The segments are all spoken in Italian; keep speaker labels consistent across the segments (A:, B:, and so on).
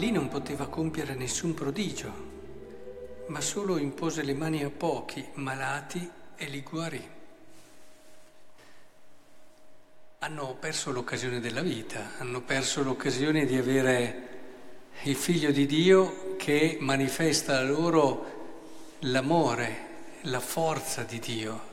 A: lì non poteva compiere nessun prodigio, ma solo impose le mani a pochi malati e li guarì. Hanno perso l'occasione della vita, hanno perso l'occasione di avere il figlio di Dio che manifesta loro l'amore, la forza di Dio.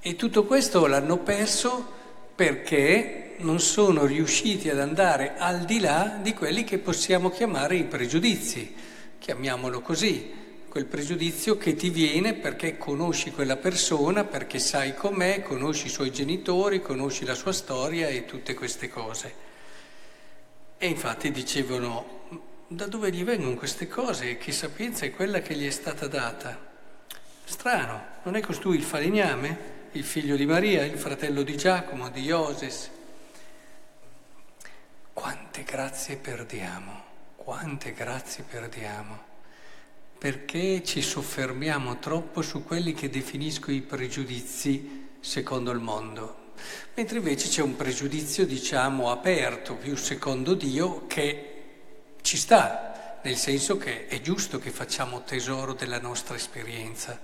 A: E tutto questo l'hanno perso perché non sono riusciti ad andare al di là di quelli che possiamo chiamare i pregiudizi, chiamiamolo così, quel pregiudizio che ti viene perché conosci quella persona, perché sai com'è, conosci i suoi genitori, conosci la sua storia e tutte queste cose. E infatti dicevano, da dove gli vengono queste cose? Che sapienza è quella che gli è stata data? Strano, non è costui il falegname? Il figlio di Maria, il fratello di Giacomo, di Ioses. Quante grazie perdiamo, quante grazie perdiamo, perché ci soffermiamo troppo su quelli che definisco i pregiudizi secondo il mondo, mentre invece c'è un pregiudizio, diciamo, aperto, più secondo Dio, che ci sta, nel senso che è giusto che facciamo tesoro della nostra esperienza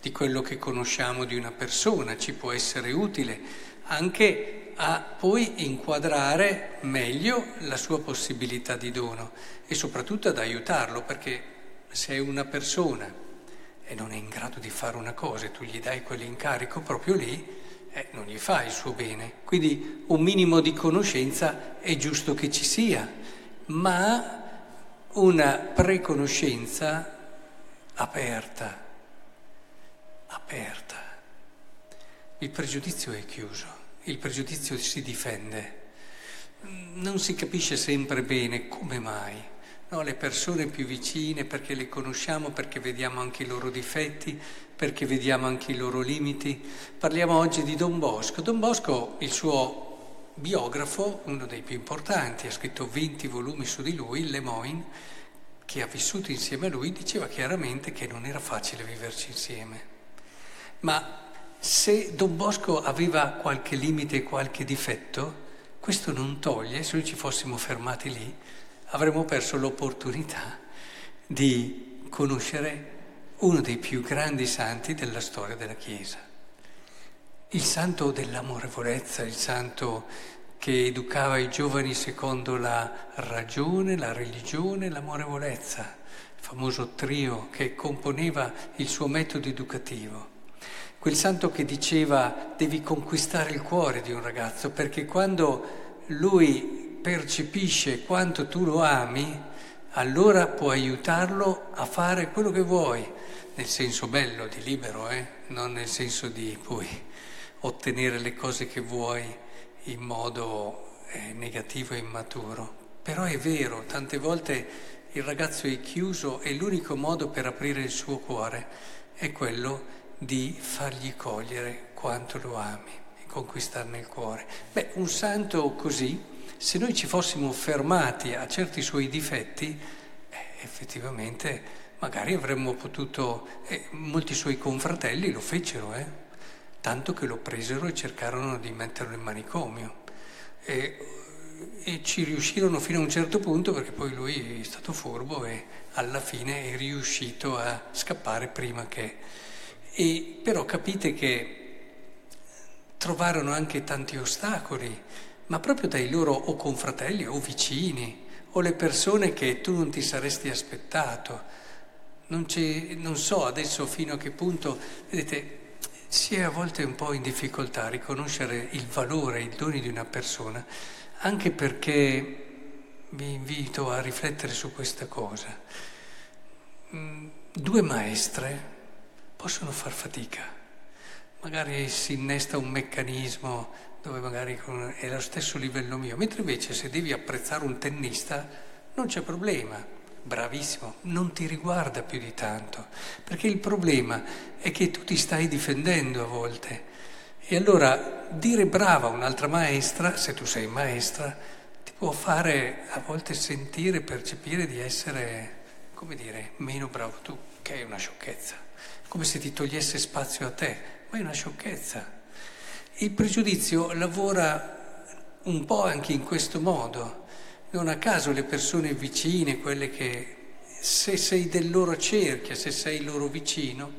A: di quello che conosciamo di una persona, ci può essere utile anche a poi inquadrare meglio la sua possibilità di dono e soprattutto ad aiutarlo, perché se è una persona e non è in grado di fare una cosa e tu gli dai quell'incarico proprio lì, eh, non gli fai il suo bene. Quindi un minimo di conoscenza è giusto che ci sia, ma una preconoscenza aperta aperta. Il pregiudizio è chiuso, il pregiudizio si difende. Non si capisce sempre bene come mai. No, le persone più vicine perché le conosciamo, perché vediamo anche i loro difetti, perché vediamo anche i loro limiti. Parliamo oggi di Don Bosco. Don Bosco, il suo biografo, uno dei più importanti, ha scritto 20 volumi su di lui, Le Moine, che ha vissuto insieme a lui, diceva chiaramente che non era facile viverci insieme. Ma se Don Bosco aveva qualche limite qualche difetto, questo non toglie, se noi ci fossimo fermati lì, avremmo perso l'opportunità di conoscere uno dei più grandi santi della storia della Chiesa. Il santo dell'amorevolezza, il santo che educava i giovani secondo la ragione, la religione e l'amorevolezza, il famoso trio che componeva il suo metodo educativo quel santo che diceva devi conquistare il cuore di un ragazzo, perché quando lui percepisce quanto tu lo ami, allora può aiutarlo a fare quello che vuoi, nel senso bello, di libero, eh? non nel senso di poi ottenere le cose che vuoi in modo eh, negativo e immaturo. Però è vero, tante volte il ragazzo è chiuso e l'unico modo per aprire il suo cuore è quello di fargli cogliere quanto lo ami e conquistarne il cuore. Beh, un santo così, se noi ci fossimo fermati a certi suoi difetti, eh, effettivamente magari avremmo potuto, eh, molti suoi confratelli lo fecero, eh, tanto che lo presero e cercarono di metterlo in manicomio. E, e ci riuscirono fino a un certo punto perché poi lui è stato furbo e alla fine è riuscito a scappare prima che e però capite che trovarono anche tanti ostacoli, ma proprio dai loro o confratelli o vicini o le persone che tu non ti saresti aspettato. Non, non so adesso fino a che punto, vedete, si è a volte un po' in difficoltà a riconoscere il valore, i doni di una persona, anche perché vi invito a riflettere su questa cosa. Mm, due maestre possono far fatica. Magari si innesta un meccanismo dove magari è allo stesso livello mio, mentre invece se devi apprezzare un tennista non c'è problema, bravissimo, non ti riguarda più di tanto, perché il problema è che tu ti stai difendendo a volte. E allora dire brava un'altra maestra, se tu sei maestra, ti può fare a volte sentire, percepire di essere, come dire, meno bravo tu, che è una sciocchezza come se ti togliesse spazio a te, ma è una sciocchezza. Il pregiudizio lavora un po' anche in questo modo, Non a caso le persone vicine, quelle che se sei del loro cerchio, se sei loro vicino,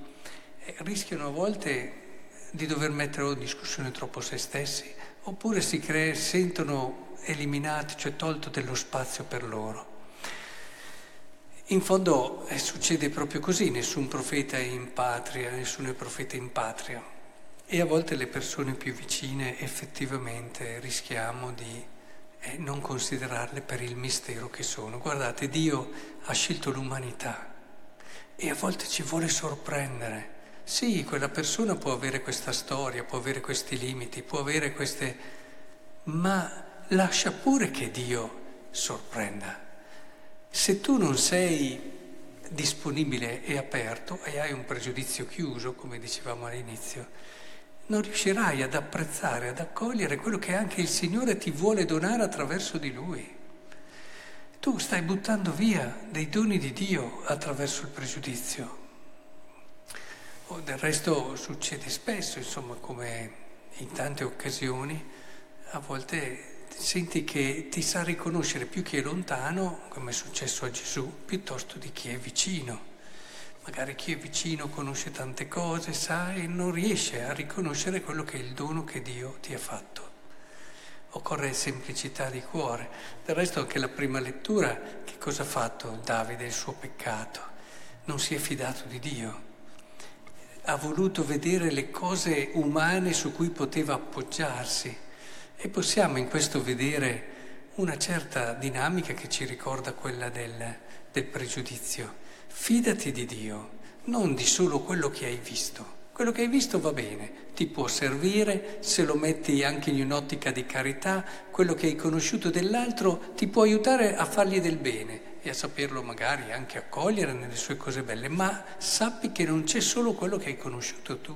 A: eh, rischiano a volte di dover mettere in discussione troppo se stessi, oppure si crea, sentono eliminati, cioè tolto dello spazio per loro. In fondo eh, succede proprio così, nessun profeta è in patria, nessuno è profeta in patria. E a volte le persone più vicine effettivamente rischiamo di eh, non considerarle per il mistero che sono. Guardate, Dio ha scelto l'umanità e a volte ci vuole sorprendere. Sì, quella persona può avere questa storia, può avere questi limiti, può avere queste... ma lascia pure che Dio sorprenda. Se tu non sei disponibile e aperto e hai un pregiudizio chiuso, come dicevamo all'inizio, non riuscirai ad apprezzare, ad accogliere quello che anche il Signore ti vuole donare attraverso di Lui. Tu stai buttando via dei doni di Dio attraverso il pregiudizio. Del resto succede spesso, insomma, come in tante occasioni, a volte senti che ti sa riconoscere più chi è lontano, come è successo a Gesù, piuttosto di chi è vicino. Magari chi è vicino conosce tante cose, sa e non riesce a riconoscere quello che è il dono che Dio ti ha fatto. Occorre semplicità di cuore. Del resto anche la prima lettura, che cosa ha fatto Davide, il suo peccato? Non si è fidato di Dio. Ha voluto vedere le cose umane su cui poteva appoggiarsi e possiamo in questo vedere una certa dinamica che ci ricorda quella del, del pregiudizio. Fidati di Dio, non di solo quello che hai visto. Quello che hai visto va bene, ti può servire se lo metti anche in un'ottica di carità, quello che hai conosciuto dell'altro ti può aiutare a fargli del bene e a saperlo magari anche accogliere nelle sue cose belle, ma sappi che non c'è solo quello che hai conosciuto tu.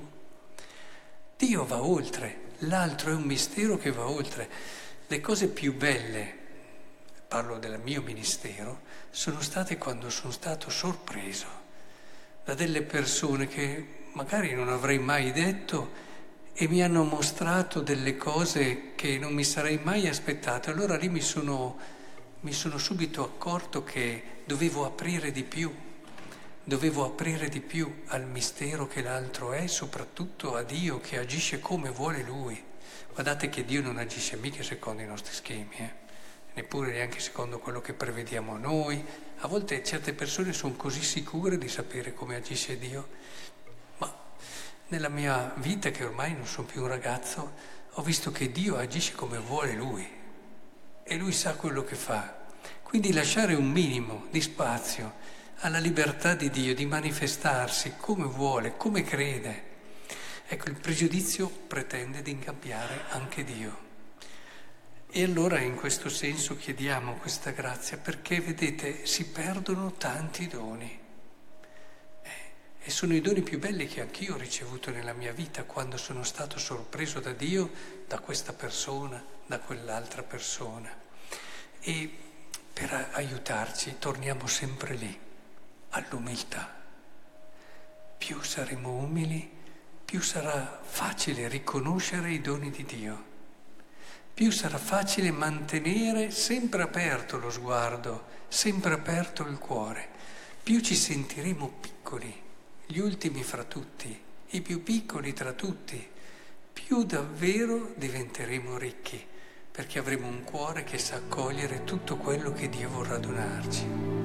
A: Dio va oltre, l'altro è un mistero che va oltre. Le cose più belle, parlo del mio ministero, sono state quando sono stato sorpreso da delle persone che magari non avrei mai detto e mi hanno mostrato delle cose che non mi sarei mai aspettato. Allora lì mi sono, mi sono subito accorto che dovevo aprire di più dovevo aprire di più al mistero che l'altro è, soprattutto a Dio che agisce come vuole Lui. Guardate che Dio non agisce mica secondo i nostri schemi, eh? neppure neanche secondo quello che prevediamo noi. A volte certe persone sono così sicure di sapere come agisce Dio, ma nella mia vita, che ormai non sono più un ragazzo, ho visto che Dio agisce come vuole Lui e Lui sa quello che fa. Quindi lasciare un minimo di spazio alla libertà di Dio di manifestarsi come vuole, come crede. Ecco, il pregiudizio pretende di ingabbiare anche Dio. E allora in questo senso chiediamo questa grazia perché, vedete, si perdono tanti doni. Eh, e sono i doni più belli che anch'io ho ricevuto nella mia vita quando sono stato sorpreso da Dio, da questa persona, da quell'altra persona. E per aiutarci torniamo sempre lì all'umiltà. Più saremo umili, più sarà facile riconoscere i doni di Dio, più sarà facile mantenere sempre aperto lo sguardo, sempre aperto il cuore, più ci sentiremo piccoli, gli ultimi fra tutti, i più piccoli tra tutti, più davvero diventeremo ricchi, perché avremo un cuore che sa accogliere tutto quello che Dio vorrà donarci.